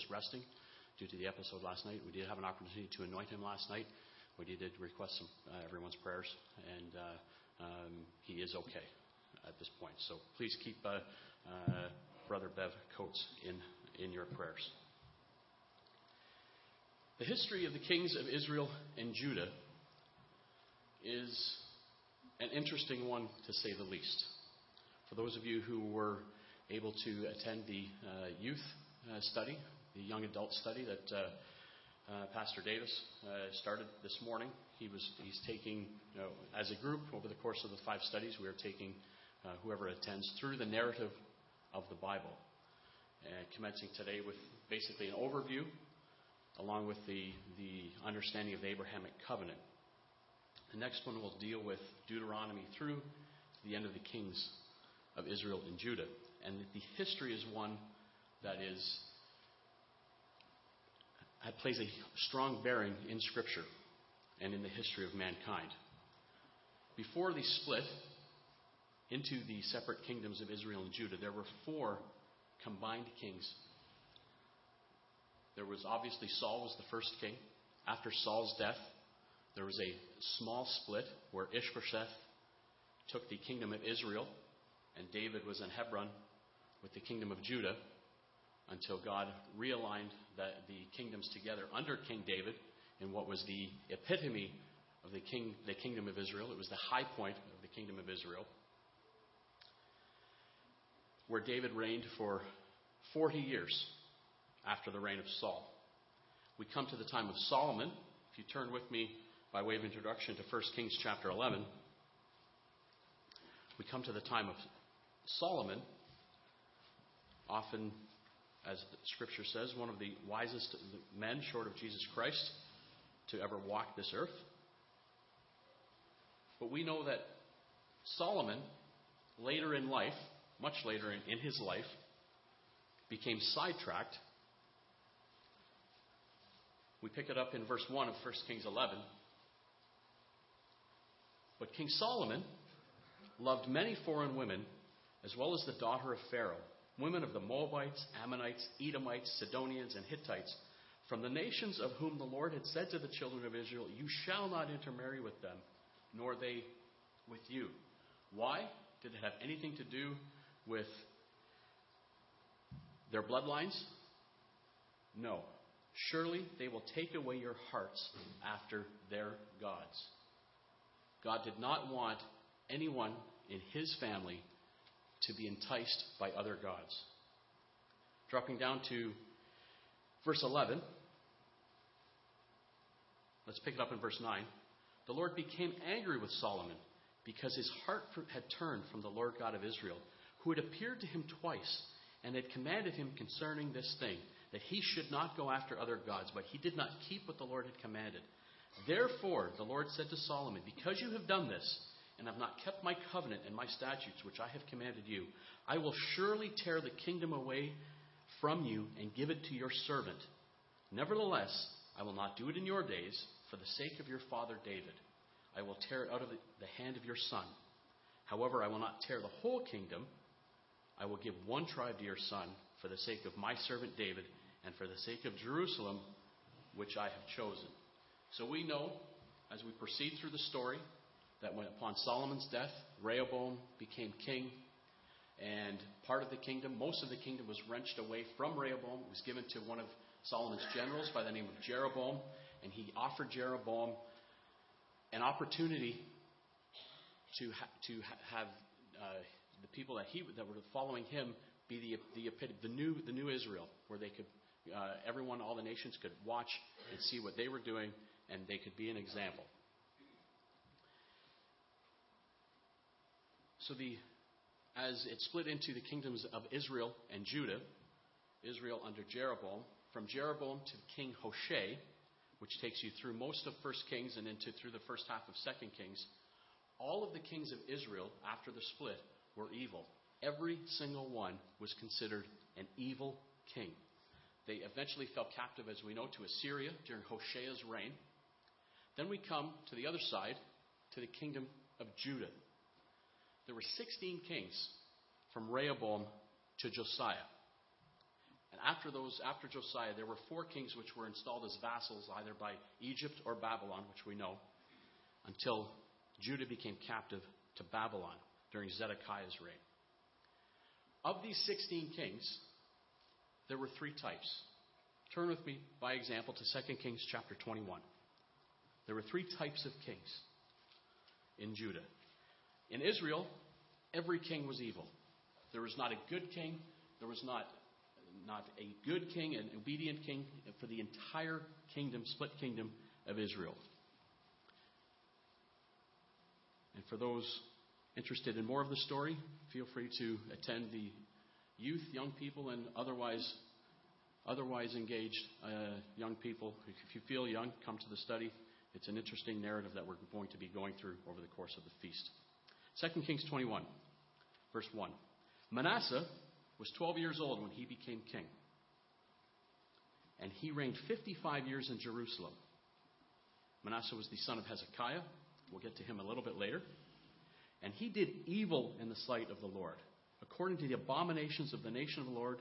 just resting due to the episode last night. We did have an opportunity to anoint him last night. We did request some, uh, everyone's prayers, and uh, um, he is okay at this point. So please keep uh, uh Brother Bev Coates in, in your prayers. The history of the kings of Israel and Judah is an interesting one, to say the least. For those of you who were able to attend the uh, youth uh, study, the young adult study that uh, uh Pastor Davis uh, started this morning, he was he's taking you know, as a group over the course of the five studies. We are taking uh, whoever attends through the narrative of the Bible, And commencing today with basically an overview, along with the the understanding of the Abrahamic covenant. The next one will deal with Deuteronomy through the end of the kings of Israel and Judah. And the history is one that is plays a strong bearing in Scripture and in the history of mankind. Before the split into the separate kingdoms of Israel and Judah, there were four combined kings. There was obviously Saul was the first king. After Saul's death, there was a small split where Ishbosheth took the kingdom of Israel, and David was in Hebron with the kingdom of Judah until God realigned the, the kingdoms together under King David in what was the epitome of the, king, the kingdom of Israel. It was the high point of the kingdom of Israel, where David reigned for 40 years after the reign of Saul. We come to the time of Solomon. If you turn with me by way of introduction to 1 Kings chapter 11, we come to the time of Solomon, often, as the scripture says, one of the wisest men, short of Jesus Christ, to ever walk this earth. But we know that Solomon, later in life, much later in, in his life, became sidetracked. We pick it up in verse 1 of 1 Kings 11. But King Solomon loved many foreign women, as well as the daughter of Pharaoh, women of the Moabites, Ammonites, Edomites, Sidonians, and Hittites, from the nations of whom the Lord had said to the children of Israel, You shall not intermarry with them, nor they with you. Why? Did it have anything to do with their bloodlines? No. Surely they will take away your hearts after their gods. God did not want anyone in his family to be enticed by other gods. Dropping down to verse 11. Let's pick it up in verse 9. The Lord became angry with Solomon because his heart had turned from the Lord God of Israel, who had appeared to him twice and had commanded him concerning this thing, that he should not go after other gods, but he did not keep what the Lord had commanded. Therefore, the Lord said to Solomon, Because you have done this, and have not kept my covenant and my statutes which I have commanded you, I will surely tear the kingdom away from you and give it to your servant. Nevertheless, I will not do it in your days for the sake of your father David. I will tear it out of the hand of your son. However, I will not tear the whole kingdom. I will give one tribe to your son for the sake of my servant David and for the sake of Jerusalem, which I have chosen. So we know, as we proceed through the story, that when upon Solomon's death, Rehoboam became king, and part of the kingdom, most of the kingdom was wrenched away from Rehoboam. It was given to one of Solomon's generals by the name of Jeroboam, and he offered Jeroboam an opportunity to ha- to ha- have uh, the people that he that were following him be the the, the new the new Israel, where they could uh, everyone, all the nations could watch and see what they were doing and they could be an example. So the as it split into the kingdoms of Israel and Judah, Israel under Jeroboam, from Jeroboam to King Hoshea, which takes you through most of First Kings and into through the first half of Second Kings, all of the kings of Israel after the split were evil. Every single one was considered an evil king. They eventually fell captive, as we know, to Assyria during Hoshea's reign. Then we come to the other side, to the kingdom of Judah. There were 16 kings from Rehoboam to Josiah. And after those, after Josiah, there were four kings which were installed as vassals either by Egypt or Babylon, which we know, until Judah became captive to Babylon during Zedekiah's reign. Of these 16 kings, there were three types. Turn with me, by example, to 2 Kings chapter 21. There were three types of kings in Judah. In Israel, every king was evil. There was not a good king, there was not, not a good king, an obedient king for the entire kingdom, split kingdom of Israel. And for those interested in more of the story, feel free to attend the youth, young people, and otherwise otherwise engaged uh, young people. If you feel young, come to the study. It's an interesting narrative that we're going to be going through over the course of the feast. 2 Kings 21, verse 1. Manasseh was 12 years old when he became king, and he reigned 55 years in Jerusalem. Manasseh was the son of Hezekiah. We'll get to him a little bit later. And he did evil in the sight of the Lord, according to the abominations of the nation of the Lord,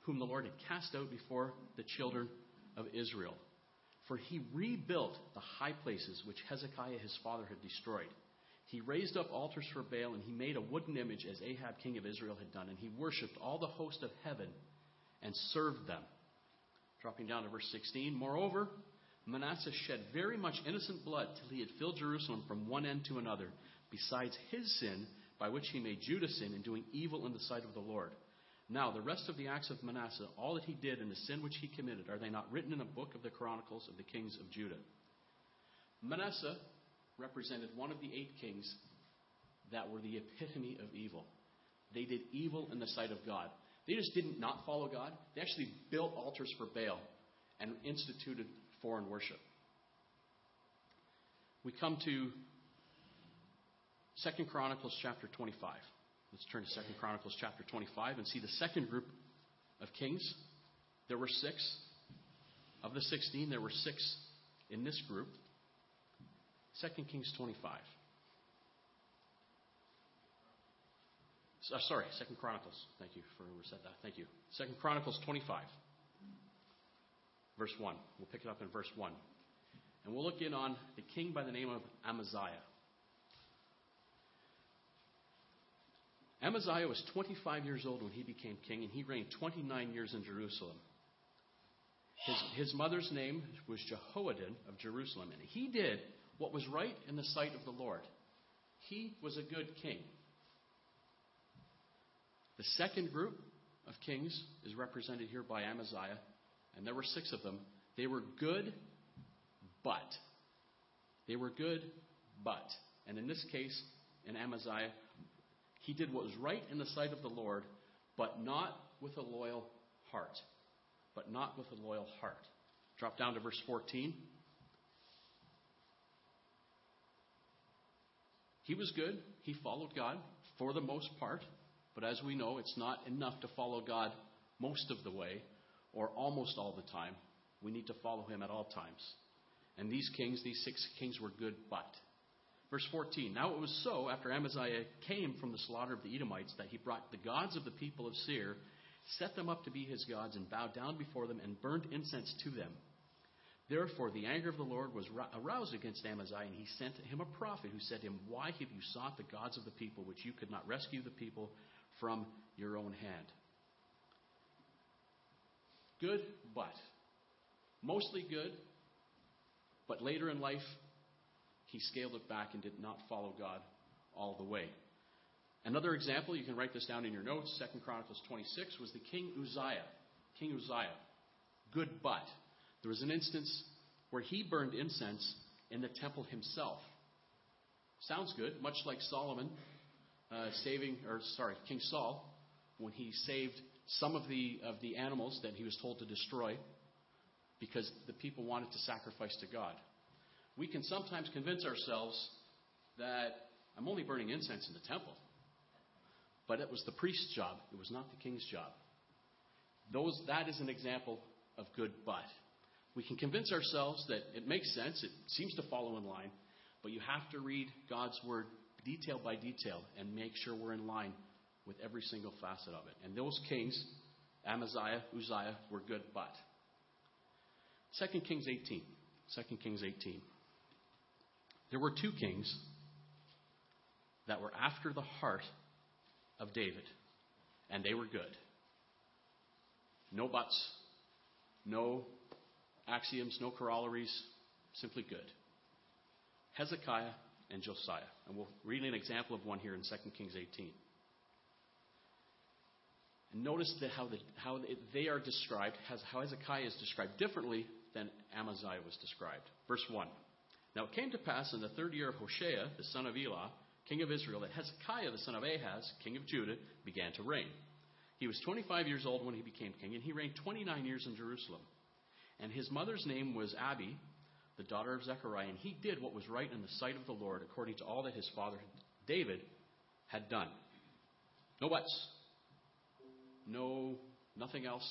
whom the Lord had cast out before the children of Israel. For he rebuilt the high places which Hezekiah his father had destroyed. He raised up altars for Baal, and he made a wooden image as Ahab king of Israel had done, and he worshipped all the host of heaven and served them. Dropping down to verse 16. Moreover, Manasseh shed very much innocent blood till he had filled Jerusalem from one end to another, besides his sin, by which he made Judah sin in doing evil in the sight of the Lord. Now, the rest of the acts of Manasseh, all that he did and the sin which he committed, are they not written in a book of the Chronicles of the kings of Judah? Manasseh represented one of the eight kings that were the epitome of evil. They did evil in the sight of God. They just didn't not follow God. They actually built altars for Baal and instituted foreign worship. We come to 2 Chronicles chapter 25. Let's turn to 2 Chronicles chapter 25 and see the second group of kings. There were six. Of the 16, there were six in this group. 2 Kings 25. Uh, sorry, 2 Chronicles. Thank you for who said that. Thank you. 2 Chronicles 25, verse 1. We'll pick it up in verse 1. And we'll look in on the king by the name of Amaziah. Amaziah was 25 years old when he became king, and he reigned 29 years in Jerusalem. His, his mother's name was Jehoaddan of Jerusalem, and he did what was right in the sight of the Lord. He was a good king. The second group of kings is represented here by Amaziah, and there were six of them. They were good, but. They were good, but. And in this case, in Amaziah, he did what was right in the sight of the Lord, but not with a loyal heart. But not with a loyal heart. Drop down to verse 14. He was good. He followed God for the most part. But as we know, it's not enough to follow God most of the way or almost all the time. We need to follow Him at all times. And these kings, these six kings, were good, but. Verse 14 Now it was so, after Amaziah came from the slaughter of the Edomites, that he brought the gods of the people of Seir, set them up to be his gods, and bowed down before them, and burned incense to them. Therefore, the anger of the Lord was aroused against Amaziah, and he sent him a prophet who said to him, Why have you sought the gods of the people, which you could not rescue the people from your own hand? Good, but. Mostly good, but later in life, he scaled it back and did not follow God all the way. Another example, you can write this down in your notes, 2 Chronicles 26, was the king Uzziah. King Uzziah. Good, but. There was an instance where he burned incense in the temple himself. Sounds good, much like Solomon uh, saving, or sorry, King Saul, when he saved some of the of the animals that he was told to destroy because the people wanted to sacrifice to God. We can sometimes convince ourselves that I'm only burning incense in the temple. But it was the priest's job, it was not the king's job. Those, that is an example of good but. We can convince ourselves that it makes sense, it seems to follow in line, but you have to read God's word detail by detail and make sure we're in line with every single facet of it. And those kings, Amaziah, Uzziah were good, but. 2 Kings 18. 2 Kings 18. There were two kings that were after the heart of David, and they were good. No buts, no axioms, no corollaries, simply good. Hezekiah and Josiah. And we'll read an example of one here in 2 Kings 18. And notice that how, the, how they are described, how Hezekiah is described differently than Amaziah was described. Verse 1. Now it came to pass in the third year of Hoshea, the son of Elah, king of Israel, that Hezekiah, the son of Ahaz, king of Judah, began to reign. He was 25 years old when he became king, and he reigned 29 years in Jerusalem. And his mother's name was Abi, the daughter of Zechariah, and he did what was right in the sight of the Lord, according to all that his father David had done. No buts. No, nothing else.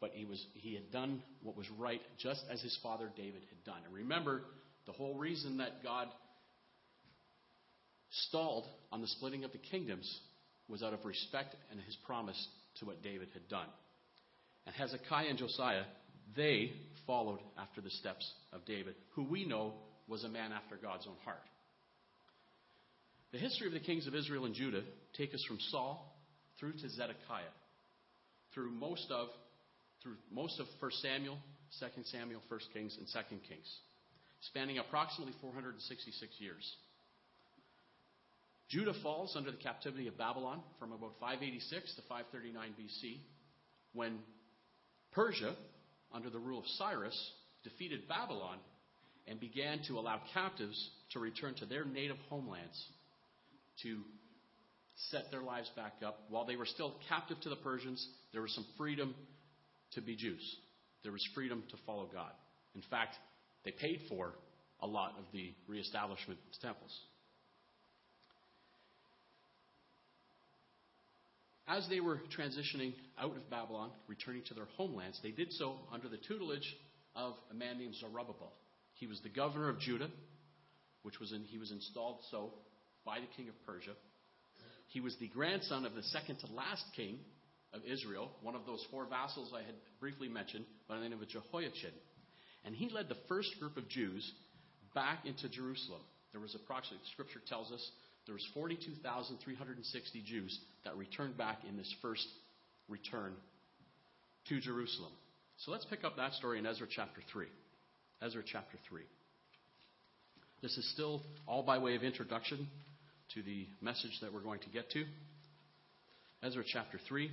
But he, was, he had done what was right, just as his father David had done. And remember, the whole reason that God stalled on the splitting of the kingdoms was out of respect and his promise to what David had done. And Hezekiah and Josiah, they followed after the steps of David, who we know was a man after God's own heart. The history of the kings of Israel and Judah take us from Saul through to Zedekiah, through most of through most of 1 Samuel, 2 Samuel, 1 Kings, and 2 Kings, spanning approximately 466 years. Judah falls under the captivity of Babylon from about 586 to 539 BC, when Persia, under the rule of Cyrus, defeated Babylon and began to allow captives to return to their native homelands to set their lives back up. While they were still captive to the Persians, there was some freedom to be Jews. There was freedom to follow God. In fact, they paid for a lot of the reestablishment of temples. As they were transitioning out of Babylon, returning to their homelands, they did so under the tutelage of a man named Zerubbabel. He was the governor of Judah, which was in, he was installed so by the king of Persia. He was the grandson of the second to last king of Israel, one of those four vassals I had briefly mentioned by the name of Jehoiachin. And he led the first group of Jews back into Jerusalem. There was approximately, Scripture tells us, there was 42,360 Jews that returned back in this first return to Jerusalem. So let's pick up that story in Ezra chapter 3. Ezra chapter 3. This is still all by way of introduction to the message that we're going to get to. Ezra chapter 3,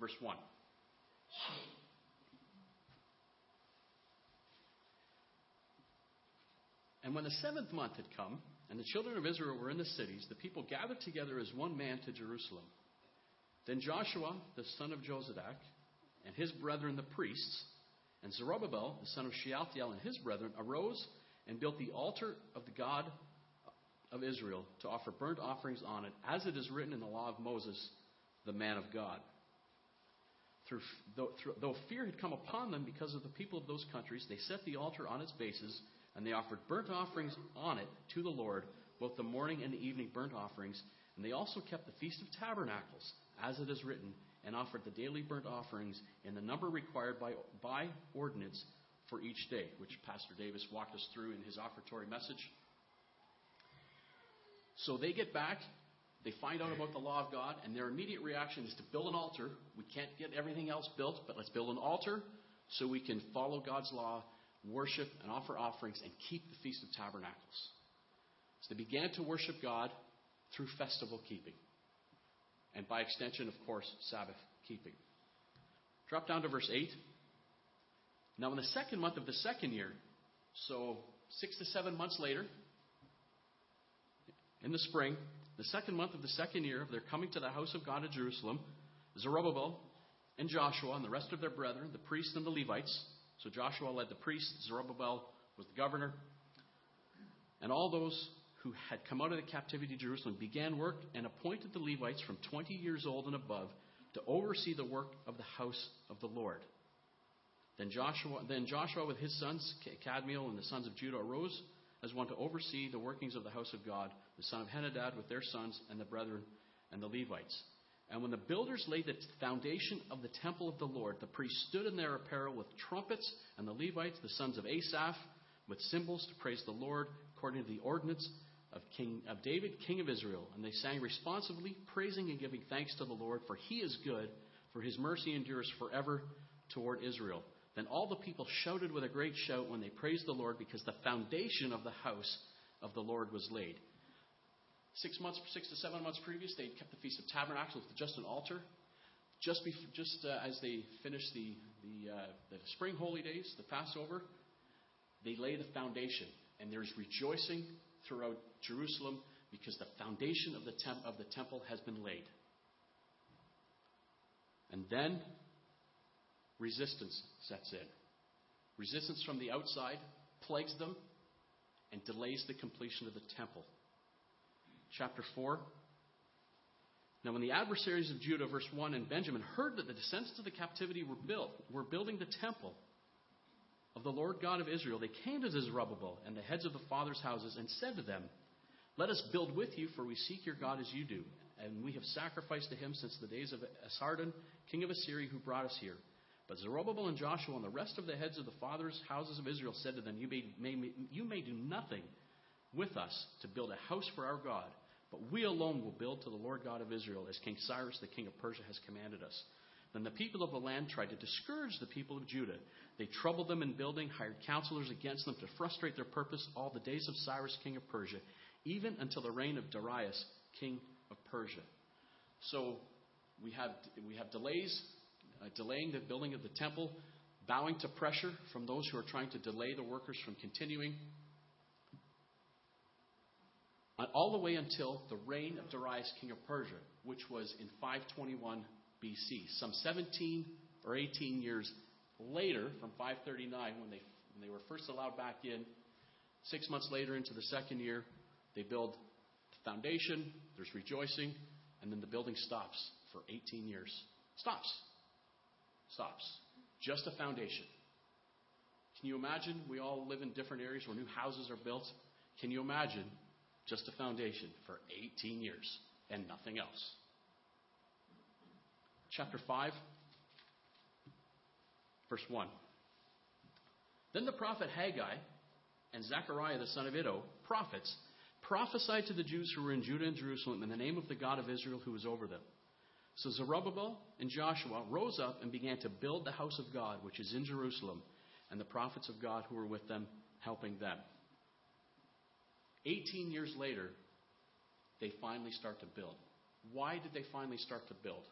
verse 1. And when the seventh month had come, and the children of Israel were in the cities, the people gathered together as one man to Jerusalem. Then Joshua, the son of Jozadak, and his brethren the priests, and Zerubbabel, the son of Shealtiel, and his brethren, arose and built the altar of the God of Israel to offer burnt offerings on it, as it is written in the law of Moses, the man of God. Through, though, through, though fear had come upon them because of the people of those countries, they set the altar on its bases and they offered burnt offerings on it to the Lord, both the morning and the evening burnt offerings. And they also kept the Feast of Tabernacles, as it is written, and offered the daily burnt offerings in the number required by, by ordinance for each day, which Pastor Davis walked us through in his offertory message. So they get back, they find out about the law of God, and their immediate reaction is to build an altar. We can't get everything else built, but let's build an altar so we can follow God's law worship and offer offerings and keep the Feast of Tabernacles. So they began to worship God through festival keeping. And by extension, of course, Sabbath keeping. Drop down to verse 8. Now, in the second month of the second year, so six to seven months later, in the spring, the second month of the second year of their coming to the house of God at Jerusalem, Zerubbabel and Joshua and the rest of their brethren, the priests and the Levites, so Joshua led the priests, Zerubbabel was the governor, and all those who had come out of the captivity to Jerusalem began work and appointed the Levites from 20 years old and above to oversee the work of the house of the Lord. Then Joshua, then Joshua with his sons, Kadmiel and the sons of Judah, arose as one to oversee the workings of the house of God, the son of Henadad with their sons and the brethren and the Levites. And when the builders laid the foundation of the temple of the Lord, the priests stood in their apparel with trumpets, and the Levites, the sons of Asaph, with cymbals to praise the Lord, according to the ordinance of King of David, king of Israel. And they sang responsively, praising and giving thanks to the Lord, for he is good, for his mercy endures forever toward Israel. Then all the people shouted with a great shout when they praised the Lord, because the foundation of the house of the Lord was laid. Six months, six to seven months previous, they'd kept the Feast of Tabernacles with just an altar. Just, before, just uh, as they finished the, the, uh, the spring holy days, the Passover, they lay the foundation. And there's rejoicing throughout Jerusalem because the foundation of the, temp- of the temple has been laid. And then resistance sets in. Resistance from the outside plagues them and delays the completion of the temple chapter 4. Now, when the adversaries of Judah, verse 1, and Benjamin heard that the descendants of the captivity were built, were building the temple of the Lord God of Israel, they came to Zerubbabel and the heads of the fathers' houses and said to them, Let us build with you, for we seek your God as you do. And we have sacrificed to him since the days of Esarhaddon, king of Assyria, who brought us here. But Zerubbabel and Joshua and the rest of the heads of the fathers' houses of Israel said to them, You may, may, you may do nothing with us to build a house for our God but we alone will build to the Lord God of Israel, as King Cyrus, the king of Persia, has commanded us. Then the people of the land tried to discourage the people of Judah. They troubled them in building, hired counselors against them to frustrate their purpose all the days of Cyrus, king of Persia, even until the reign of Darius, king of Persia. So we have, we have delays, uh, delaying the building of the temple, bowing to pressure from those who are trying to delay the workers from continuing all the way until the reign of Darius, king of Persia, which was in 521 BC. Some 17 or 18 years later, from 539, when they, when they were first allowed back in, six months later into the second year, they build the foundation, there's rejoicing, and then the building stops for 18 years. Stops. Stops. Just a foundation. Can you imagine? We all live in different areas where new houses are built. Can you imagine just a foundation for 18 years and nothing else. Chapter 5, verse 1. Then the prophet Haggai and Zechariah the son of Iddo, prophets, prophesied to the Jews who were in Judah and Jerusalem in the name of the God of Israel who was over them. So Zerubbabel and Joshua rose up and began to build the house of God, which is in Jerusalem, and the prophets of God who were with them helping them. 18 years later, they finally start to build. Why did they finally start to build?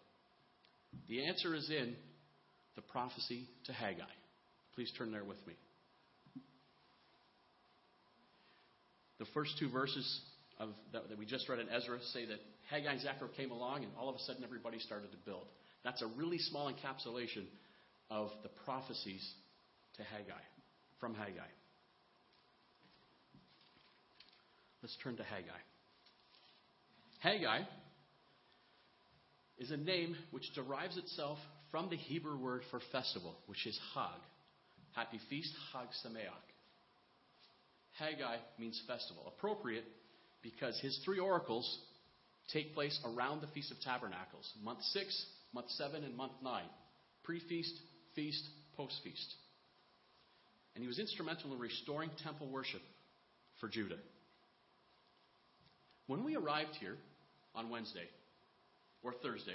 The answer is in the prophecy to Haggai. Please turn there with me. The first two verses of, that, that we just read in Ezra say that Haggai and Zechariah came along, and all of a sudden everybody started to build. That's a really small encapsulation of the prophecies to Haggai, from Haggai. Let's turn to Haggai. Haggai is a name which derives itself from the Hebrew word for festival, which is Hag. Happy feast, Hag Sameach. Haggai means festival. Appropriate because his three oracles take place around the Feast of Tabernacles month six, month seven, and month nine. Pre feast, feast, post feast. And he was instrumental in restoring temple worship for Judah. When we arrived here on Wednesday or Thursday,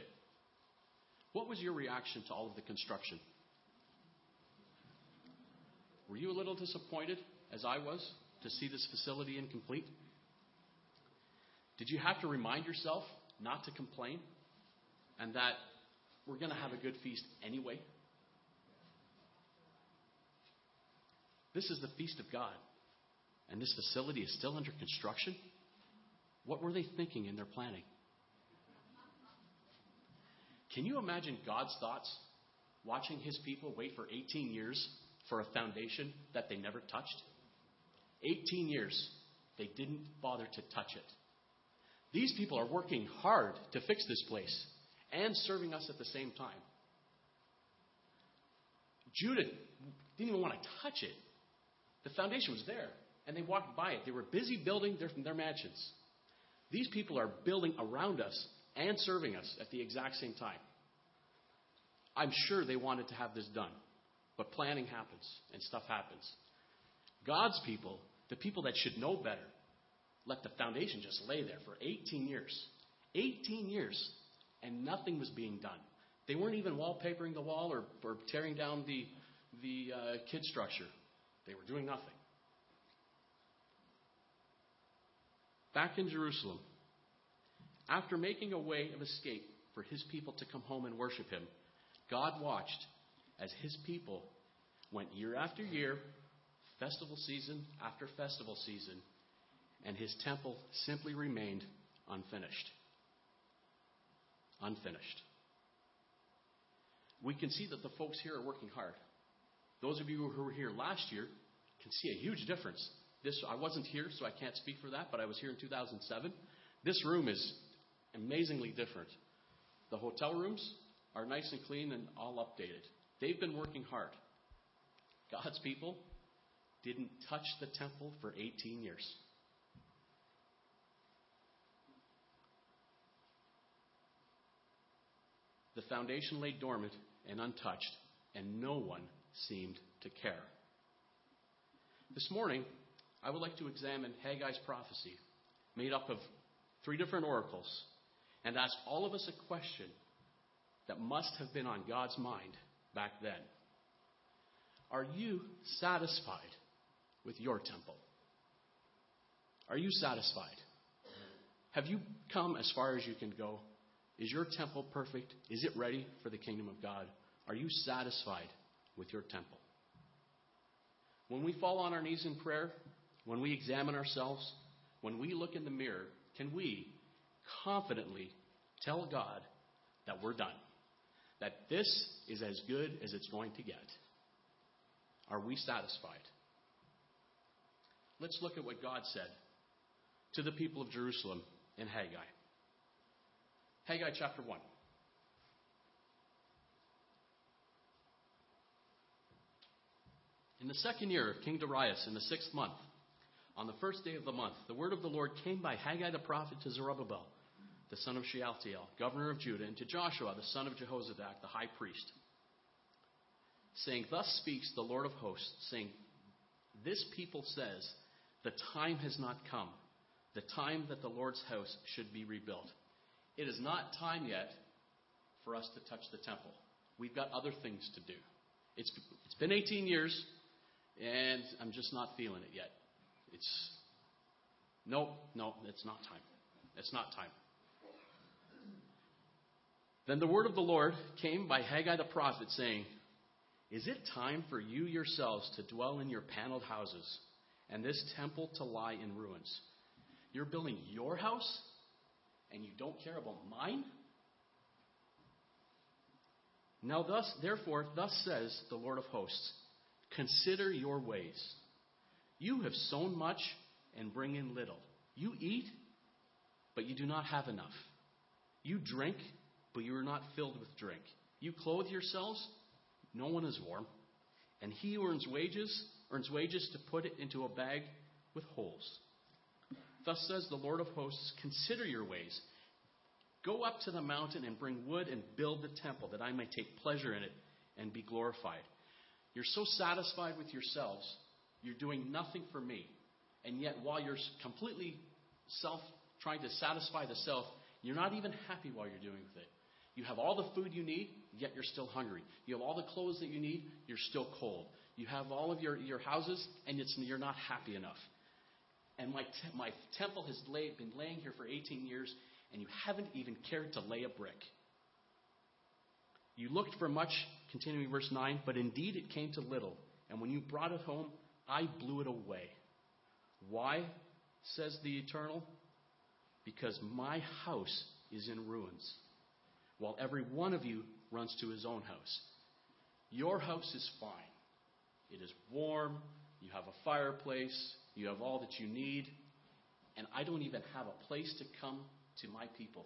what was your reaction to all of the construction? Were you a little disappointed, as I was, to see this facility incomplete? Did you have to remind yourself not to complain and that we're going to have a good feast anyway? This is the feast of God, and this facility is still under construction? What were they thinking in their planning? Can you imagine God's thoughts watching his people wait for 18 years for a foundation that they never touched? 18 years, they didn't bother to touch it. These people are working hard to fix this place and serving us at the same time. Judah didn't even want to touch it. The foundation was there. and they walked by it. They were busy building their, their mansions. These people are building around us and serving us at the exact same time. I'm sure they wanted to have this done, but planning happens and stuff happens. God's people, the people that should know better, let the foundation just lay there for 18 years. 18 years, and nothing was being done. They weren't even wallpapering the wall or, or tearing down the, the uh, kid structure. They were doing nothing. Back in Jerusalem, after making a way of escape for his people to come home and worship him, God watched as his people went year after year, festival season after festival season, and his temple simply remained unfinished. Unfinished. We can see that the folks here are working hard. Those of you who were here last year can see a huge difference. This I wasn't here, so I can't speak for that, but I was here in 2007. This room is amazingly different. The hotel rooms are nice and clean and all updated. They've been working hard. God's people didn't touch the temple for 18 years. The foundation lay dormant and untouched, and no one seemed to care. This morning, I would like to examine Haggai's prophecy, made up of three different oracles, and ask all of us a question that must have been on God's mind back then. Are you satisfied with your temple? Are you satisfied? Have you come as far as you can go? Is your temple perfect? Is it ready for the kingdom of God? Are you satisfied with your temple? When we fall on our knees in prayer, when we examine ourselves, when we look in the mirror, can we confidently tell God that we're done? That this is as good as it's going to get? Are we satisfied? Let's look at what God said to the people of Jerusalem in Haggai. Haggai chapter 1. In the second year of King Darius, in the sixth month, on the first day of the month, the word of the Lord came by Haggai the prophet to Zerubbabel, the son of Shealtiel, governor of Judah, and to Joshua, the son of Jehozadak, the high priest, saying, Thus speaks the Lord of hosts, saying, This people says, The time has not come, the time that the Lord's house should be rebuilt. It is not time yet for us to touch the temple. We've got other things to do. It's, it's been 18 years, and I'm just not feeling it yet. It's no, no, it's not time. It's not time. Then the word of the Lord came by Haggai the prophet, saying, Is it time for you yourselves to dwell in your paneled houses, and this temple to lie in ruins? You're building your house, and you don't care about mine? Now, thus, therefore, thus says the Lord of hosts Consider your ways. You have sown much and bring in little. You eat, but you do not have enough. You drink, but you are not filled with drink. You clothe yourselves, no one is warm. And he who earns wages earns wages to put it into a bag with holes. Thus says the Lord of hosts Consider your ways. Go up to the mountain and bring wood and build the temple, that I may take pleasure in it and be glorified. You're so satisfied with yourselves, you're doing nothing for me. And yet, while you're completely self trying to satisfy the self, you're not even happy while you're doing it. You have all the food you need, yet you're still hungry. You have all the clothes that you need, you're still cold. You have all of your, your houses, and you're not happy enough. And my, te- my temple has lay, been laying here for 18 years, and you haven't even cared to lay a brick. You looked for much, continuing verse 9, but indeed it came to little. And when you brought it home, I blew it away. Why, says the Eternal? Because my house is in ruins, while every one of you runs to his own house. Your house is fine. It is warm. You have a fireplace. You have all that you need. And I don't even have a place to come to my people.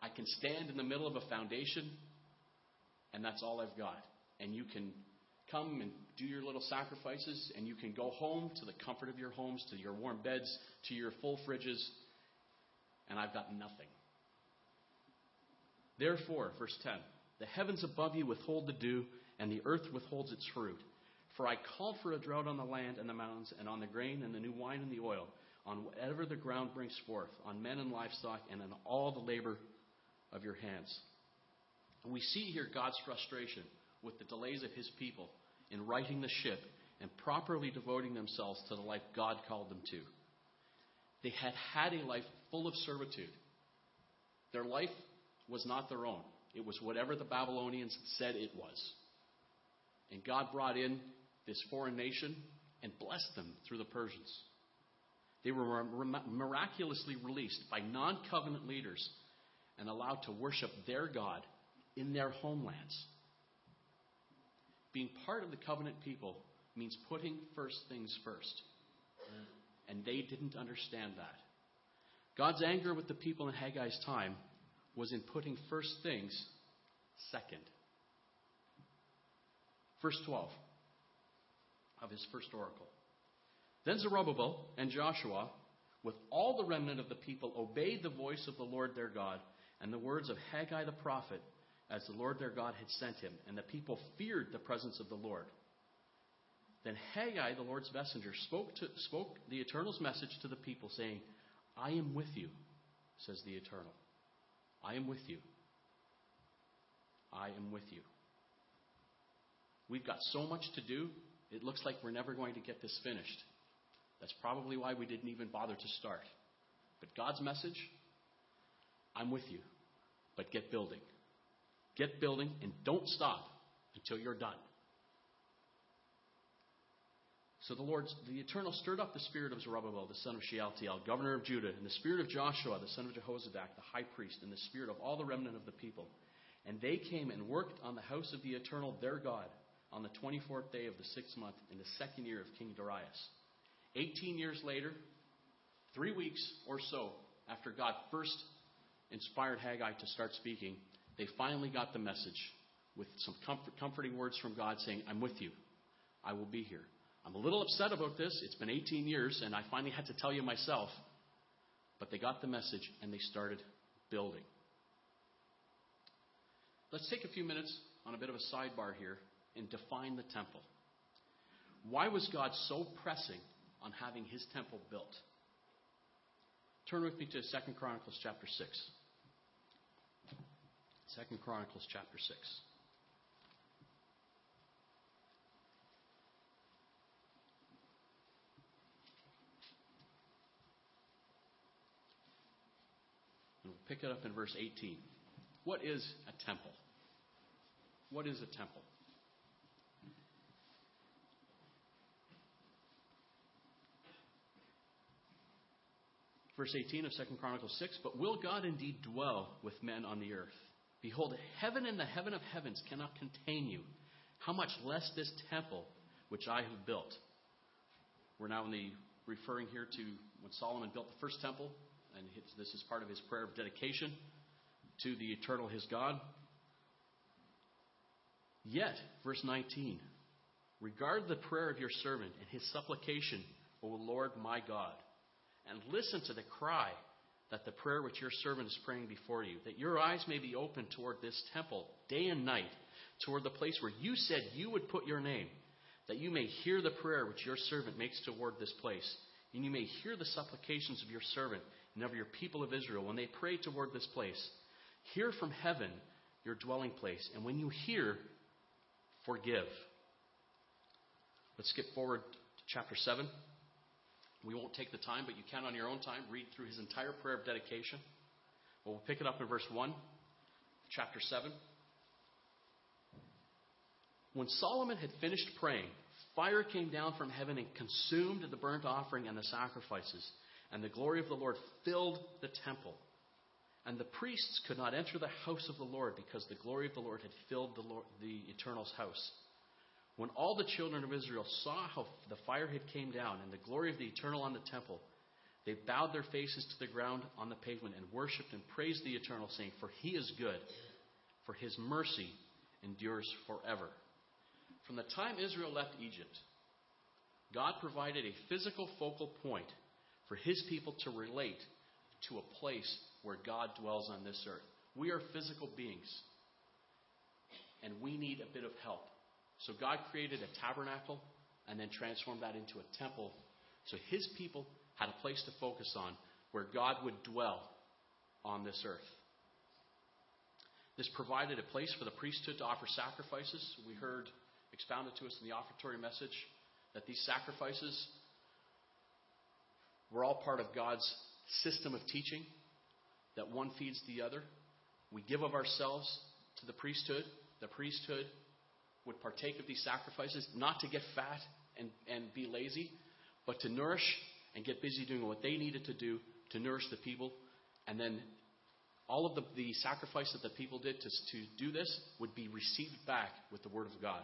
I can stand in the middle of a foundation and that's all I've got. And you can come and do your little sacrifices, and you can go home to the comfort of your homes, to your warm beds, to your full fridges, and I've got nothing. Therefore, verse 10 the heavens above you withhold the dew, and the earth withholds its fruit. For I called for a drought on the land and the mountains, and on the grain and the new wine and the oil, on whatever the ground brings forth, on men and livestock, and on all the labor of your hands. We see here God's frustration with the delays of his people in righting the ship and properly devoting themselves to the life God called them to. They had had a life full of servitude. Their life was not their own. It was whatever the Babylonians said it was. And God brought in this foreign nation and blessed them through the Persians. They were miraculously released by non covenant leaders and allowed to worship their God in their homelands. Being part of the covenant people means putting first things first. And they didn't understand that. God's anger with the people in Haggai's time was in putting first things second. Verse 12 of his first oracle. Then Zerubbabel and Joshua, with all the remnant of the people, obeyed the voice of the Lord their God and the words of Haggai the prophet, as the Lord their God had sent him. And the people feared the presence of the Lord. Then Haggai, the Lord's messenger, spoke, to, spoke the Eternal's message to the people, saying, I am with you, says the Eternal. I am with you. I am with you. We've got so much to do, it looks like we're never going to get this finished. That's probably why we didn't even bother to start. But God's message I'm with you, but get building. Get building and don't stop until you're done. So the Lord, the Eternal, stirred up the spirit of Zerubbabel, the son of Shealtiel, governor of Judah, and the spirit of Joshua, the son of Jehozadak, the high priest, and the spirit of all the remnant of the people. And they came and worked on the house of the Eternal, their God, on the 24th day of the sixth month in the second year of King Darius. Eighteen years later, three weeks or so after God first inspired Haggai to start speaking, they finally got the message with some comfort, comforting words from God saying, I'm with you. I will be here. I'm a little upset about this. It's been 18 years, and I finally had to tell you myself. But they got the message and they started building. Let's take a few minutes on a bit of a sidebar here and define the temple. Why was God so pressing on having his temple built? Turn with me to 2 Chronicles chapter 6. 2 Chronicles chapter 6. And we'll pick it up in verse 18. What is a temple? What is a temple? Verse 18 of 2 Chronicles 6 But will God indeed dwell with men on the earth? Behold, heaven and the heaven of heavens cannot contain you. How much less this temple which I have built? We're now in the referring here to when Solomon built the first temple, and this is part of his prayer of dedication to the eternal his God. Yet, verse 19, regard the prayer of your servant and his supplication, O Lord my God, and listen to the cry that the prayer which your servant is praying before you, that your eyes may be open toward this temple day and night, toward the place where you said you would put your name, that you may hear the prayer which your servant makes toward this place, and you may hear the supplications of your servant and of your people of Israel when they pray toward this place. Hear from heaven your dwelling place, and when you hear, forgive. Let's skip forward to chapter 7. We won't take the time, but you can on your own time read through his entire prayer of dedication. But we'll pick it up in verse 1, chapter 7. When Solomon had finished praying, fire came down from heaven and consumed the burnt offering and the sacrifices, and the glory of the Lord filled the temple. And the priests could not enter the house of the Lord because the glory of the Lord had filled the, Lord, the Eternal's house. When all the children of Israel saw how the fire had came down and the glory of the eternal on the temple, they bowed their faces to the ground on the pavement and worshipped and praised the eternal, saying, For he is good, for his mercy endures forever. From the time Israel left Egypt, God provided a physical focal point for his people to relate to a place where God dwells on this earth. We are physical beings, and we need a bit of help. So God created a tabernacle and then transformed that into a temple so his people had a place to focus on where God would dwell on this earth. This provided a place for the priesthood to offer sacrifices. We heard expounded to us in the offertory message that these sacrifices were all part of God's system of teaching, that one feeds the other. We give of ourselves to the priesthood. The priesthood would partake of these sacrifices, not to get fat and, and be lazy, but to nourish and get busy doing what they needed to do to nourish the people. And then all of the, the sacrifice that the people did to, to do this would be received back with the Word of God.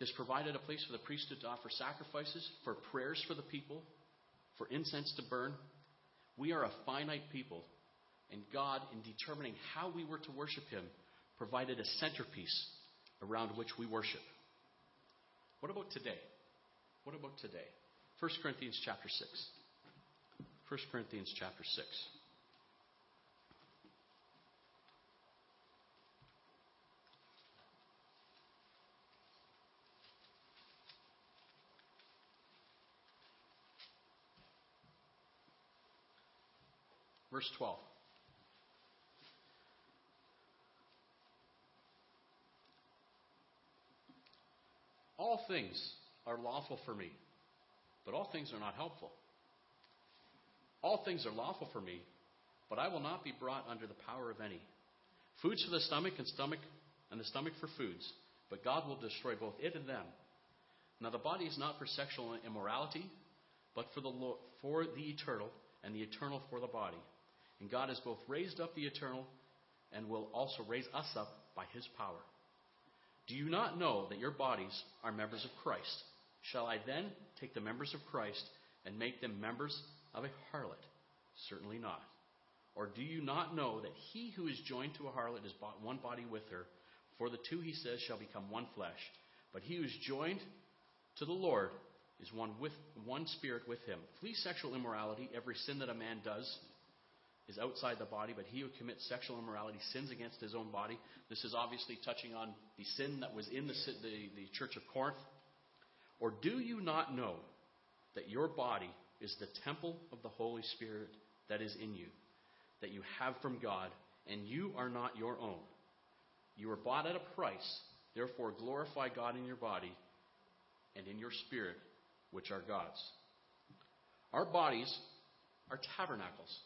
This provided a place for the priesthood to offer sacrifices, for prayers for the people, for incense to burn. We are a finite people, and God, in determining how we were to worship Him, provided a centerpiece around which we worship. What about today? What about today? 1 Corinthians chapter 6. 1 Corinthians chapter 6. Verse 12. All things are lawful for me, but all things are not helpful. All things are lawful for me, but I will not be brought under the power of any. Foods for the stomach and stomach and the stomach for foods, but God will destroy both it and them. Now the body is not for sexual immorality, but for the for the eternal, and the eternal for the body. And God has both raised up the eternal and will also raise us up by his power. Do you not know that your bodies are members of Christ? Shall I then take the members of Christ and make them members of a harlot? Certainly not. Or do you not know that he who is joined to a harlot is one body with her? For the two, he says, shall become one flesh. But he who is joined to the Lord is one with one spirit with him. Flee sexual immorality. Every sin that a man does is outside the body, but he who commits sexual immorality sins against his own body. This is obviously touching on the sin that was in the, the, the church of Corinth. Or do you not know that your body is the temple of the Holy Spirit that is in you, that you have from God, and you are not your own? You were bought at a price, therefore glorify God in your body and in your spirit, which are God's. Our bodies are tabernacles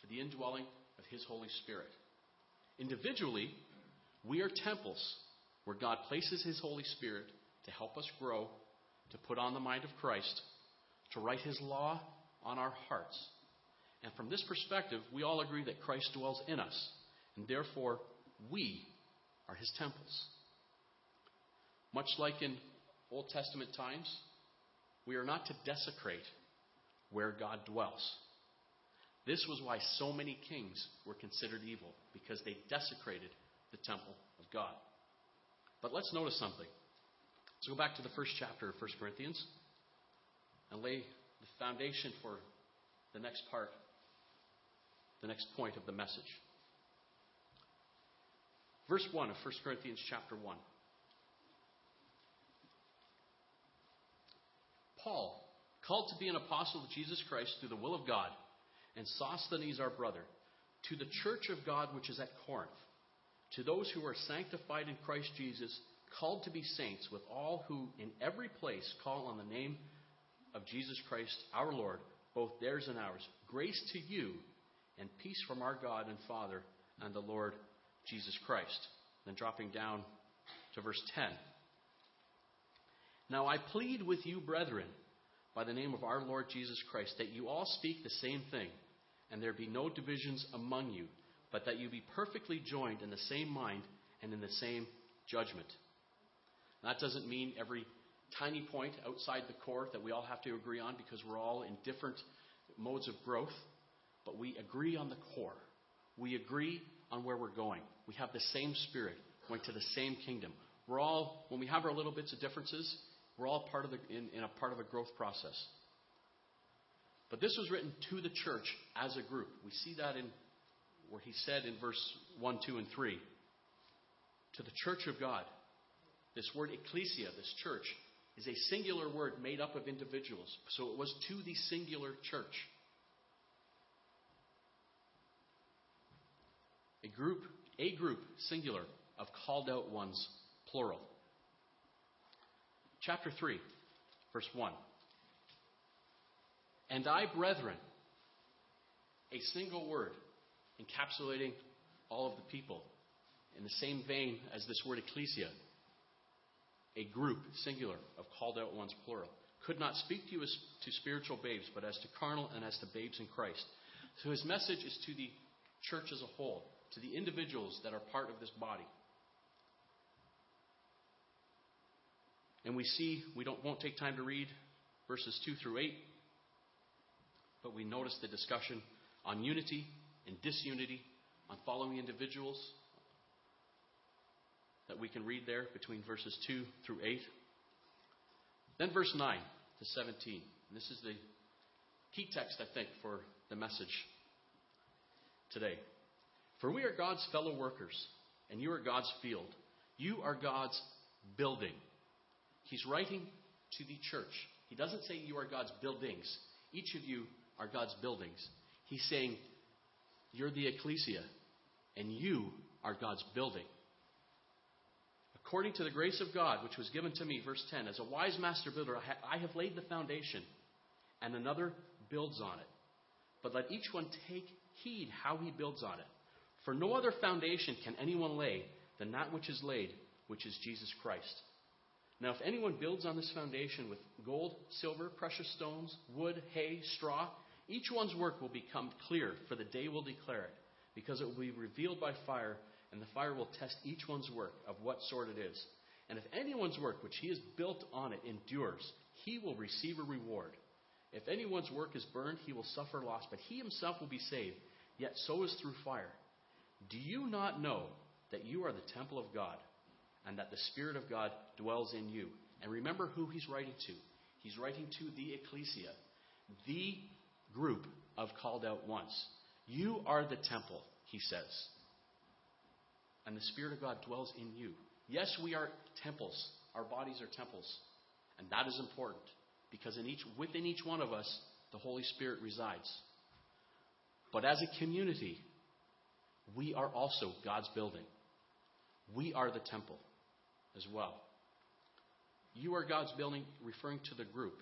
for the indwelling of His Holy Spirit. Individually, we are temples where God places His Holy Spirit to help us grow, to put on the mind of Christ, to write His law on our hearts. And from this perspective, we all agree that Christ dwells in us, and therefore we are His temples. Much like in Old Testament times, we are not to desecrate where God dwells. This was why so many kings were considered evil, because they desecrated the temple of God. But let's notice something. Let's go back to the first chapter of 1 Corinthians and lay the foundation for the next part, the next point of the message. Verse 1 of 1 Corinthians chapter 1. Paul, called to be an apostle of Jesus Christ through the will of God, and Sosthenes our brother, to the church of God which is at Corinth, to those who are sanctified in Christ Jesus, called to be saints, with all who in every place call on the name of Jesus Christ our Lord, both theirs and ours. Grace to you and peace from our God and Father and the Lord Jesus Christ. Then dropping down to verse 10. Now I plead with you, brethren, by the name of our Lord Jesus Christ, that you all speak the same thing, and there be no divisions among you, but that you be perfectly joined in the same mind and in the same judgment. That doesn't mean every tiny point outside the core that we all have to agree on because we're all in different modes of growth, but we agree on the core. We agree on where we're going. We have the same spirit, going to the same kingdom. We're all, when we have our little bits of differences, we're all part of the, in, in a part of a growth process. But this was written to the church as a group. We see that in where he said in verse 1, 2, and 3 to the church of God. This word ecclesia, this church, is a singular word made up of individuals. So it was to the singular church. A group, a group, singular, of called out ones, plural. Chapter 3, verse 1. And I, brethren, a single word encapsulating all of the people in the same vein as this word ecclesia, a group, singular, of called out ones, plural, could not speak to you as to spiritual babes, but as to carnal and as to babes in Christ. So his message is to the church as a whole, to the individuals that are part of this body. And we see, we don't, won't take time to read verses 2 through 8, but we notice the discussion on unity and disunity, on following individuals, that we can read there between verses 2 through 8. Then verse 9 to 17. And this is the key text, I think, for the message today. For we are God's fellow workers, and you are God's field. You are God's building. He's writing to the church. He doesn't say you are God's buildings. Each of you are God's buildings. He's saying you're the ecclesia, and you are God's building. According to the grace of God, which was given to me, verse 10, as a wise master builder, I have laid the foundation, and another builds on it. But let each one take heed how he builds on it. For no other foundation can anyone lay than that which is laid, which is Jesus Christ. Now, if anyone builds on this foundation with gold, silver, precious stones, wood, hay, straw, each one's work will become clear, for the day will declare it, because it will be revealed by fire, and the fire will test each one's work of what sort it is. And if anyone's work which he has built on it endures, he will receive a reward. If anyone's work is burned, he will suffer loss, but he himself will be saved, yet so is through fire. Do you not know that you are the temple of God, and that the Spirit of God dwells in you? And remember who he's writing to. He's writing to the ecclesia, the group of called out ones. You are the temple, he says. And the Spirit of God dwells in you. Yes, we are temples. Our bodies are temples. And that is important because in each, within each one of us, the Holy Spirit resides. But as a community, we are also God's building. We are the temple as well. You are God's building, referring to the group.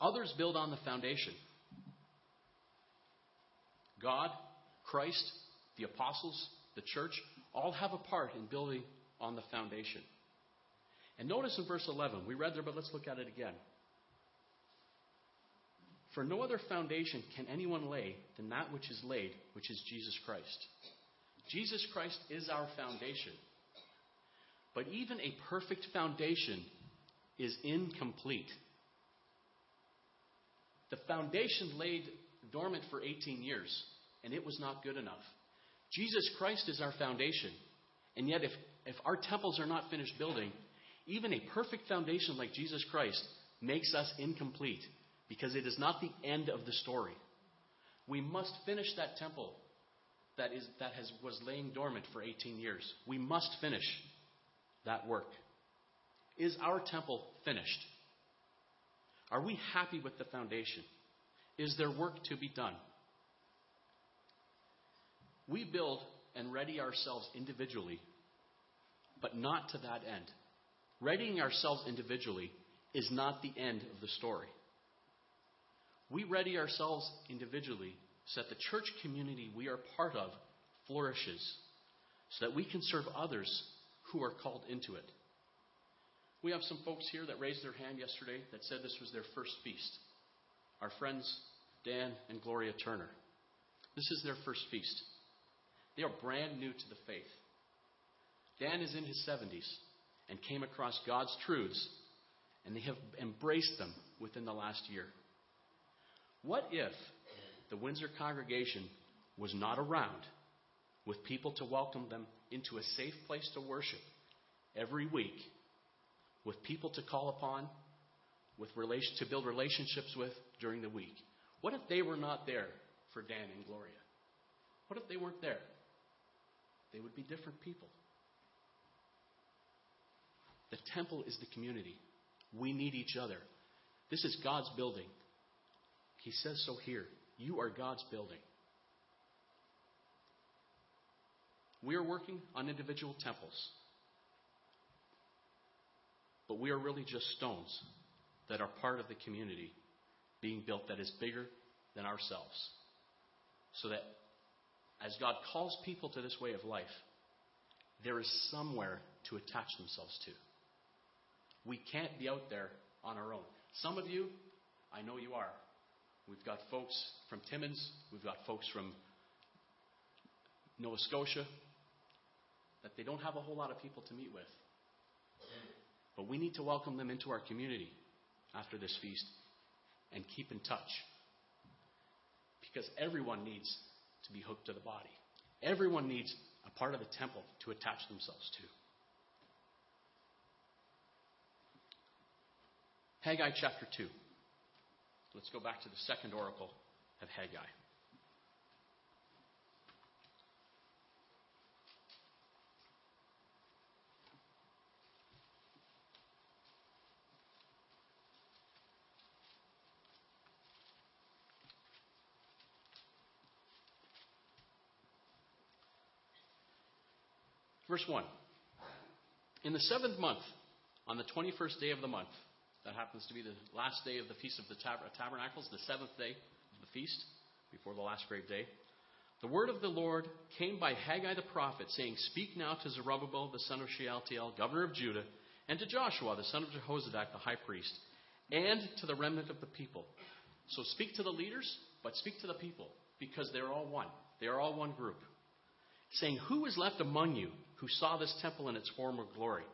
Others build on the foundation. God, Christ, the apostles, the church, all have a part in building on the foundation. And notice in verse 11, we read there, but let's look at it again. For no other foundation can anyone lay than that which is laid, which is Jesus Christ. Jesus Christ is our foundation. But even a perfect foundation is incomplete. The foundation laid dormant for 18 years, and it was not good enough. Jesus Christ is our foundation. And yet, if, if our temples are not finished building, even a perfect foundation like Jesus Christ makes us incomplete because it is not the end of the story. We must finish that temple that, is, that has, was laying dormant for 18 years. We must finish that work. Is our temple finished? Are we happy with the foundation? Is there work to be done? We build and ready ourselves individually, but not to that end. Readying ourselves individually is not the end of the story. We ready ourselves individually so that the church community we are part of flourishes, so that we can serve others who are called into it. We have some folks here that raised their hand yesterday that said this was their first feast. Our friends Dan and Gloria Turner. This is their first feast. They are brand new to the faith. Dan is in his 70s and came across God's truths, and they have embraced them within the last year. What if the Windsor congregation was not around with people to welcome them into a safe place to worship, every week with people to call upon, with relation, to build relationships with during the week. What if they were not there for Dan and Gloria? What if they weren't there? They would be different people. The temple is the community. We need each other. This is God's building. He says so here. You are God's building. We are working on individual temples. But we are really just stones that are part of the community being built that is bigger than ourselves. So that as God calls people to this way of life, there is somewhere to attach themselves to. We can't be out there on our own. Some of you, I know you are. We've got folks from Timmins, we've got folks from Nova Scotia, that they don't have a whole lot of people to meet with. But we need to welcome them into our community after this feast and keep in touch. Because everyone needs to be hooked to the body. Everyone needs a part of the temple to attach themselves to. Haggai chapter 2. Let's go back to the second oracle of Haggai. Verse 1. In the seventh month, on the 21st day of the month, that happens to be the last day of the Feast of the Tab- uh, Tabernacles, the seventh day of the feast, before the last great day. The word of the Lord came by Haggai the prophet, saying, Speak now to Zerubbabel the son of Shealtiel, governor of Judah, and to Joshua the son of Jehozadak the high priest, and to the remnant of the people. So speak to the leaders, but speak to the people, because they're all one. They are all one group. Saying, Who is left among you who saw this temple in its former glory?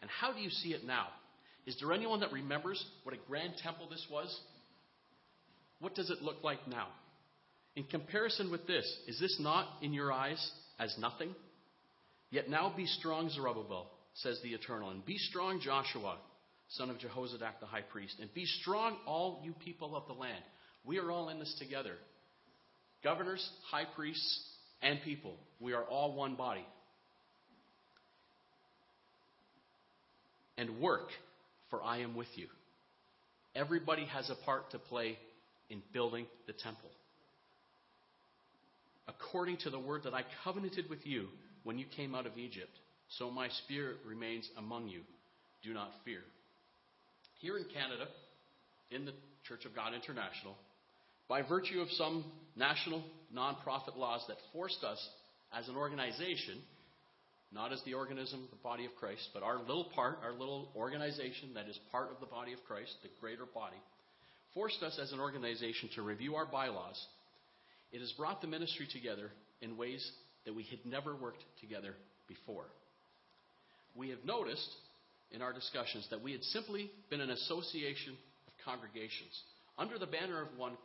And how do you see it now? Is there anyone that remembers what a grand temple this was? What does it look like now? In comparison with this, is this not in your eyes as nothing? Yet now be strong, Zerubbabel, says the Eternal, and be strong, Joshua, son of Jehozadak the high priest, and be strong, all you people of the land. We are all in this together. Governors, high priests, and people. We are all one body. And work for I am with you. Everybody has a part to play in building the temple. According to the word that I covenanted with you when you came out of Egypt, so my spirit remains among you. Do not fear. Here in Canada, in the Church of God International, by virtue of some national nonprofit laws that forced us as an organization not as the organism, the body of Christ, but our little part, our little organization that is part of the body of Christ, the greater body, forced us as an organization to review our bylaws. It has brought the ministry together in ways that we had never worked together before. We have noticed in our discussions that we had simply been an association of congregations under the banner of one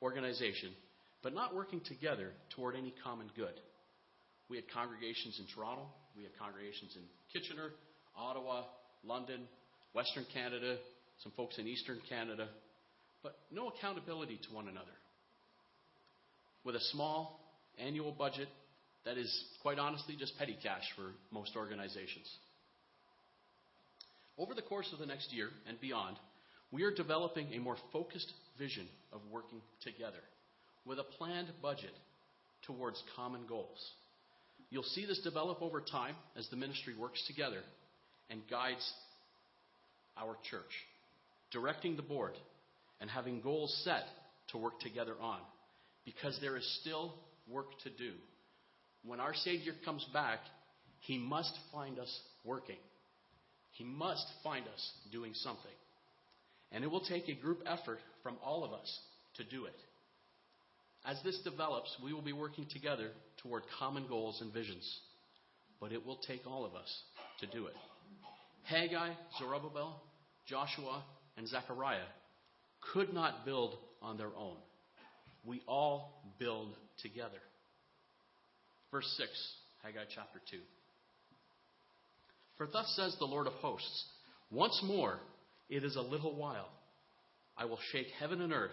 organization, but not working together toward any common good. We had congregations in Toronto, we had congregations in Kitchener, Ottawa, London, Western Canada, some folks in Eastern Canada, but no accountability to one another. With a small annual budget that is, quite honestly, just petty cash for most organizations. Over the course of the next year and beyond, we are developing a more focused vision of working together with a planned budget towards common goals. You'll see this develop over time as the ministry works together and guides our church, directing the board and having goals set to work together on. Because there is still work to do. When our Savior comes back, He must find us working. He must find us doing something. And it will take a group effort from all of us to do it. As this develops, we will be working together toward common goals and visions. But it will take all of us to do it. Haggai, Zerubbabel, Joshua, and Zechariah could not build on their own. We all build together. Verse 6, Haggai chapter 2. For thus says the Lord of hosts Once more, it is a little while. I will shake heaven and earth,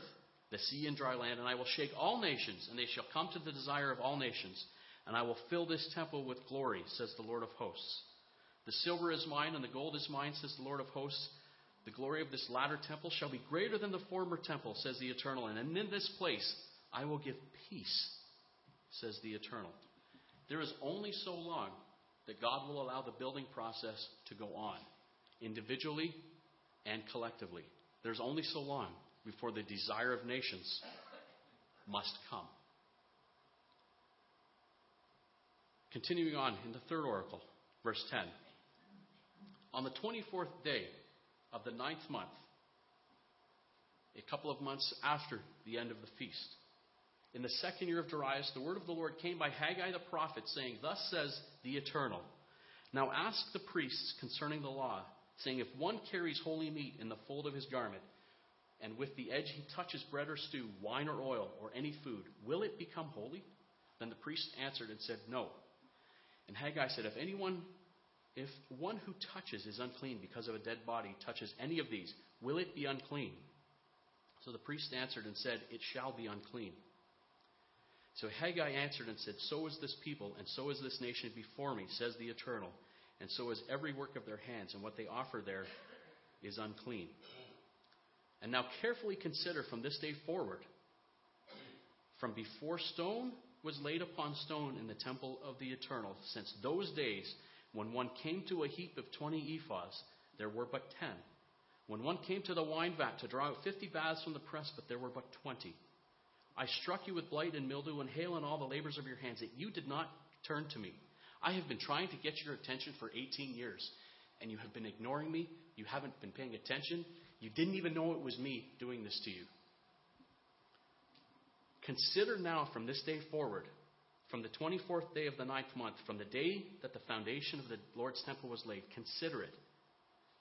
the sea and dry land, and I will shake all nations, and they shall come to the desire of all nations. And I will fill this temple with glory, says the Lord of hosts. The silver is mine, and the gold is mine, says the Lord of hosts. The glory of this latter temple shall be greater than the former temple, says the Eternal. And in this place I will give peace, says the Eternal. There is only so long that God will allow the building process to go on, individually and collectively. There's only so long before the desire of nations must come. Continuing on in the third oracle, verse 10. On the 24th day of the ninth month, a couple of months after the end of the feast, in the second year of Darius, the word of the Lord came by Haggai the prophet, saying, Thus says the Eternal. Now ask the priests concerning the law, saying, If one carries holy meat in the fold of his garment, and with the edge he touches bread or stew, wine or oil, or any food, will it become holy? Then the priest answered and said, No. And Haggai said, If anyone, if one who touches is unclean because of a dead body touches any of these, will it be unclean? So the priest answered and said, It shall be unclean. So Haggai answered and said, So is this people, and so is this nation before me, says the Eternal, and so is every work of their hands, and what they offer there is unclean. And now carefully consider from this day forward, from before stone was laid upon stone in the temple of the Eternal, since those days when one came to a heap of twenty ephahs, there were but ten. When one came to the wine vat to draw out fifty baths from the press, but there were but twenty. I struck you with blight and mildew and hail and all the labors of your hands, that you did not turn to me. I have been trying to get your attention for 18 years, and you have been ignoring me. You haven't been paying attention. You didn't even know it was me doing this to you. Consider now from this day forward, from the 24th day of the ninth month, from the day that the foundation of the Lord's temple was laid, consider it.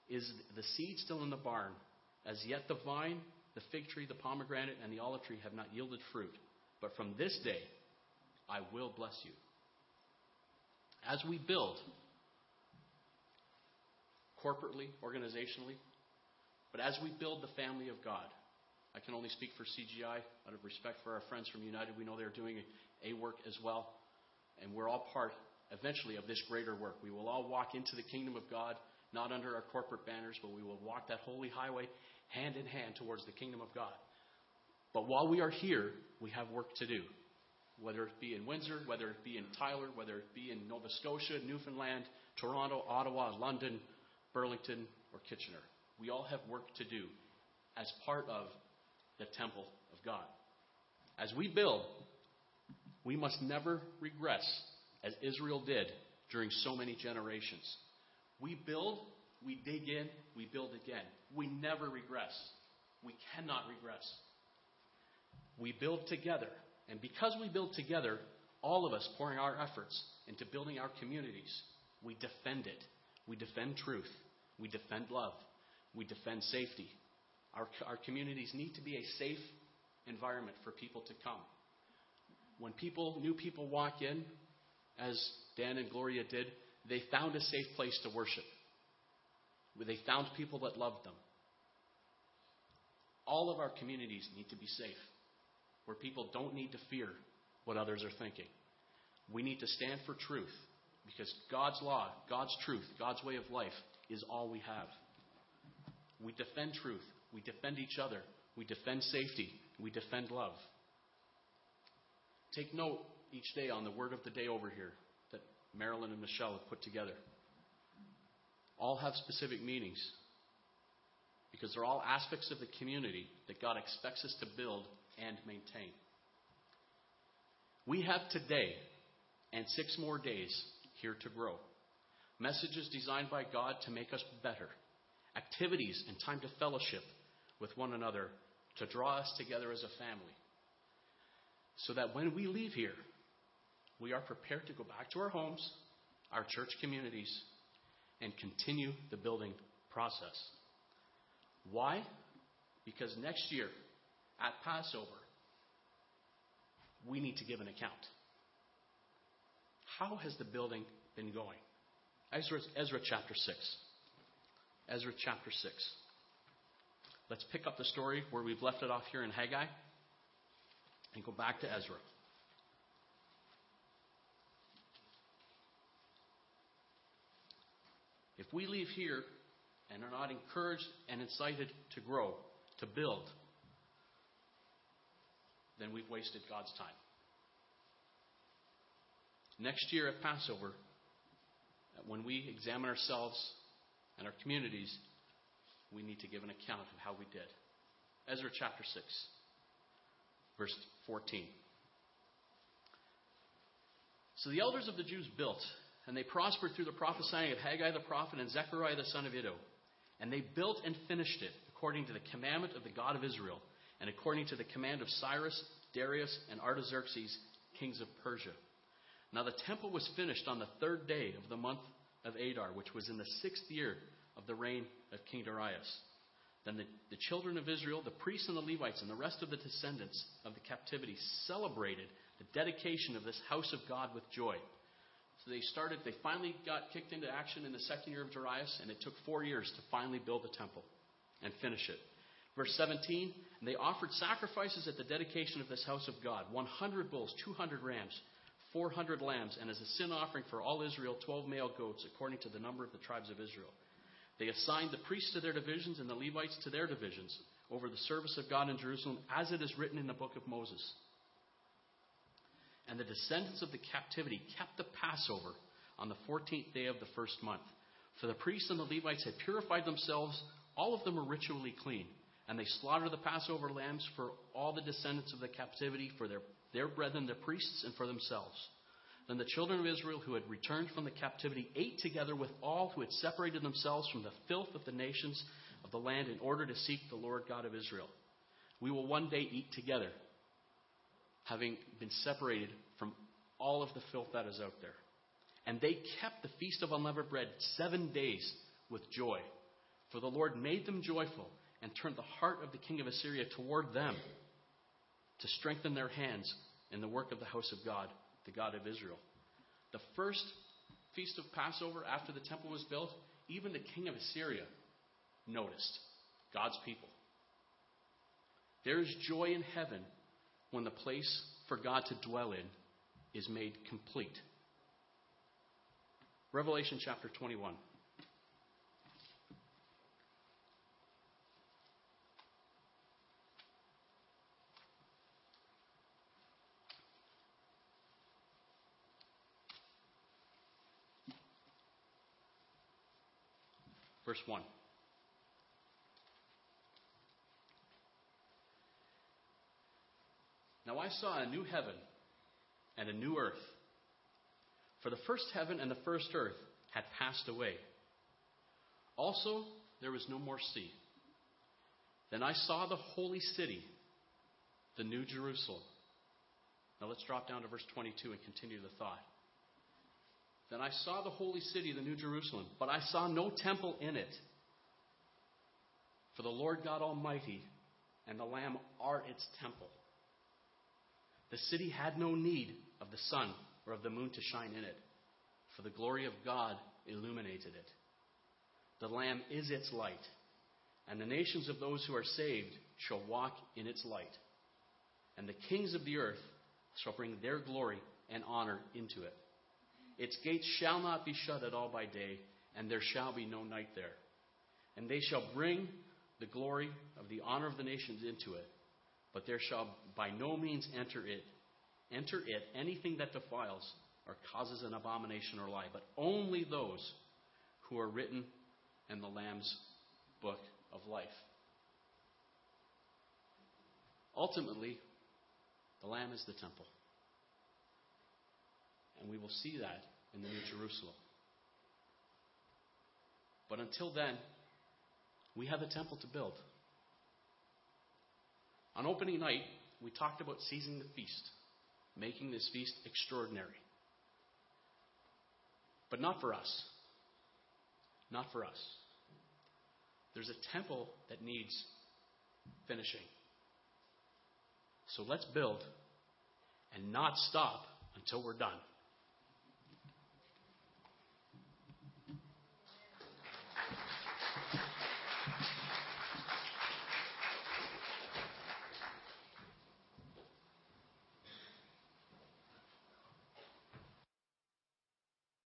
Is the seed still in the barn? As yet the vine the fig tree, the pomegranate, and the olive tree have not yielded fruit. But from this day, I will bless you. As we build, corporately, organizationally, but as we build the family of God, I can only speak for CGI out of respect for our friends from United. We know they're doing a work as well, and we're all part eventually of this greater work. We will all walk into the kingdom of God, not under our corporate banners, but we will walk that holy highway hand in hand towards the kingdom of God. But while we are here, we have work to do. Whether it be in Windsor, whether it be in Tyler, whether it be in Nova Scotia, Newfoundland, Toronto, Ottawa, London, Burlington, or Kitchener. We all have work to do as part of the temple of God. As we build, we must never regress as Israel did during so many generations. We build we dig in, we build again. We never regress. We cannot regress. We build together. And because we build together, all of us pouring our efforts into building our communities, we defend it. We defend truth. We defend love. We defend safety. Our, our communities need to be a safe environment for people to come. When people, new people walk in, as Dan and Gloria did, they found a safe place to worship they found people that loved them. All of our communities need to be safe, where people don't need to fear what others are thinking. We need to stand for truth because God's law, God's truth, God's way of life is all we have. We defend truth, we defend each other, we defend safety, we defend love. Take note each day on the word of the day over here that Marilyn and Michelle have put together all have specific meanings because they're all aspects of the community that God expects us to build and maintain. We have today and six more days here to grow. Messages designed by God to make us better. Activities and time to fellowship with one another to draw us together as a family. So that when we leave here, we are prepared to go back to our homes, our church communities, and continue the building process. Why? Because next year at Passover, we need to give an account. How has the building been going? Ezra, Ezra chapter 6. Ezra chapter 6. Let's pick up the story where we've left it off here in Haggai and go back to Ezra. If we leave here and are not encouraged and incited to grow, to build, then we've wasted God's time. Next year at Passover, when we examine ourselves and our communities, we need to give an account of how we did. Ezra chapter 6, verse 14. So the elders of the Jews built, and they prospered through the prophesying of Haggai the prophet and Zechariah the son of Iddo. And they built and finished it according to the commandment of the God of Israel, and according to the command of Cyrus, Darius, and Artaxerxes, kings of Persia. Now the temple was finished on the third day of the month of Adar, which was in the sixth year of the reign of King Darius. Then the, the children of Israel, the priests and the Levites, and the rest of the descendants of the captivity celebrated the dedication of this house of God with joy. So they started, they finally got kicked into action in the second year of Darius, and it took four years to finally build the temple and finish it. Verse 17, and they offered sacrifices at the dedication of this house of God 100 bulls, 200 rams, 400 lambs, and as a sin offering for all Israel, 12 male goats, according to the number of the tribes of Israel. They assigned the priests to their divisions and the Levites to their divisions over the service of God in Jerusalem, as it is written in the book of Moses. And the descendants of the captivity kept the Passover on the 14th day of the first month. For the priests and the Levites had purified themselves, all of them were ritually clean. And they slaughtered the Passover lambs for all the descendants of the captivity, for their, their brethren, the priests, and for themselves. Then the children of Israel who had returned from the captivity ate together with all who had separated themselves from the filth of the nations of the land in order to seek the Lord God of Israel. We will one day eat together, having been separated from all of the filth that is out there. And they kept the feast of unleavened bread seven days with joy. For the Lord made them joyful and turned the heart of the king of Assyria toward them to strengthen their hands in the work of the house of God, the God of Israel. The first feast of Passover after the temple was built, even the king of Assyria noticed God's people. There is joy in heaven when the place for God to dwell in is made complete. Revelation chapter 21. Verse 1. Now I saw a new heaven and a new earth. For the first heaven and the first earth had passed away. Also, there was no more sea. Then I saw the holy city, the new Jerusalem. Now let's drop down to verse 22 and continue the thought. Then I saw the holy city, the new Jerusalem, but I saw no temple in it. For the Lord God Almighty and the Lamb are its temple. The city had no need of the sun or of the moon to shine in it, for the glory of God illuminated it. The Lamb is its light, and the nations of those who are saved shall walk in its light. And the kings of the earth shall bring their glory and honor into it. Its gates shall not be shut at all by day, and there shall be no night there. And they shall bring the glory of the honor of the nations into it, but there shall by no means enter it enter it anything that defiles or causes an abomination or lie, but only those who are written in the Lamb's book of life. Ultimately, the Lamb is the temple. And we will see that in the New Jerusalem. But until then, we have a temple to build. On opening night, we talked about seizing the feast, making this feast extraordinary. But not for us. Not for us. There's a temple that needs finishing. So let's build and not stop until we're done.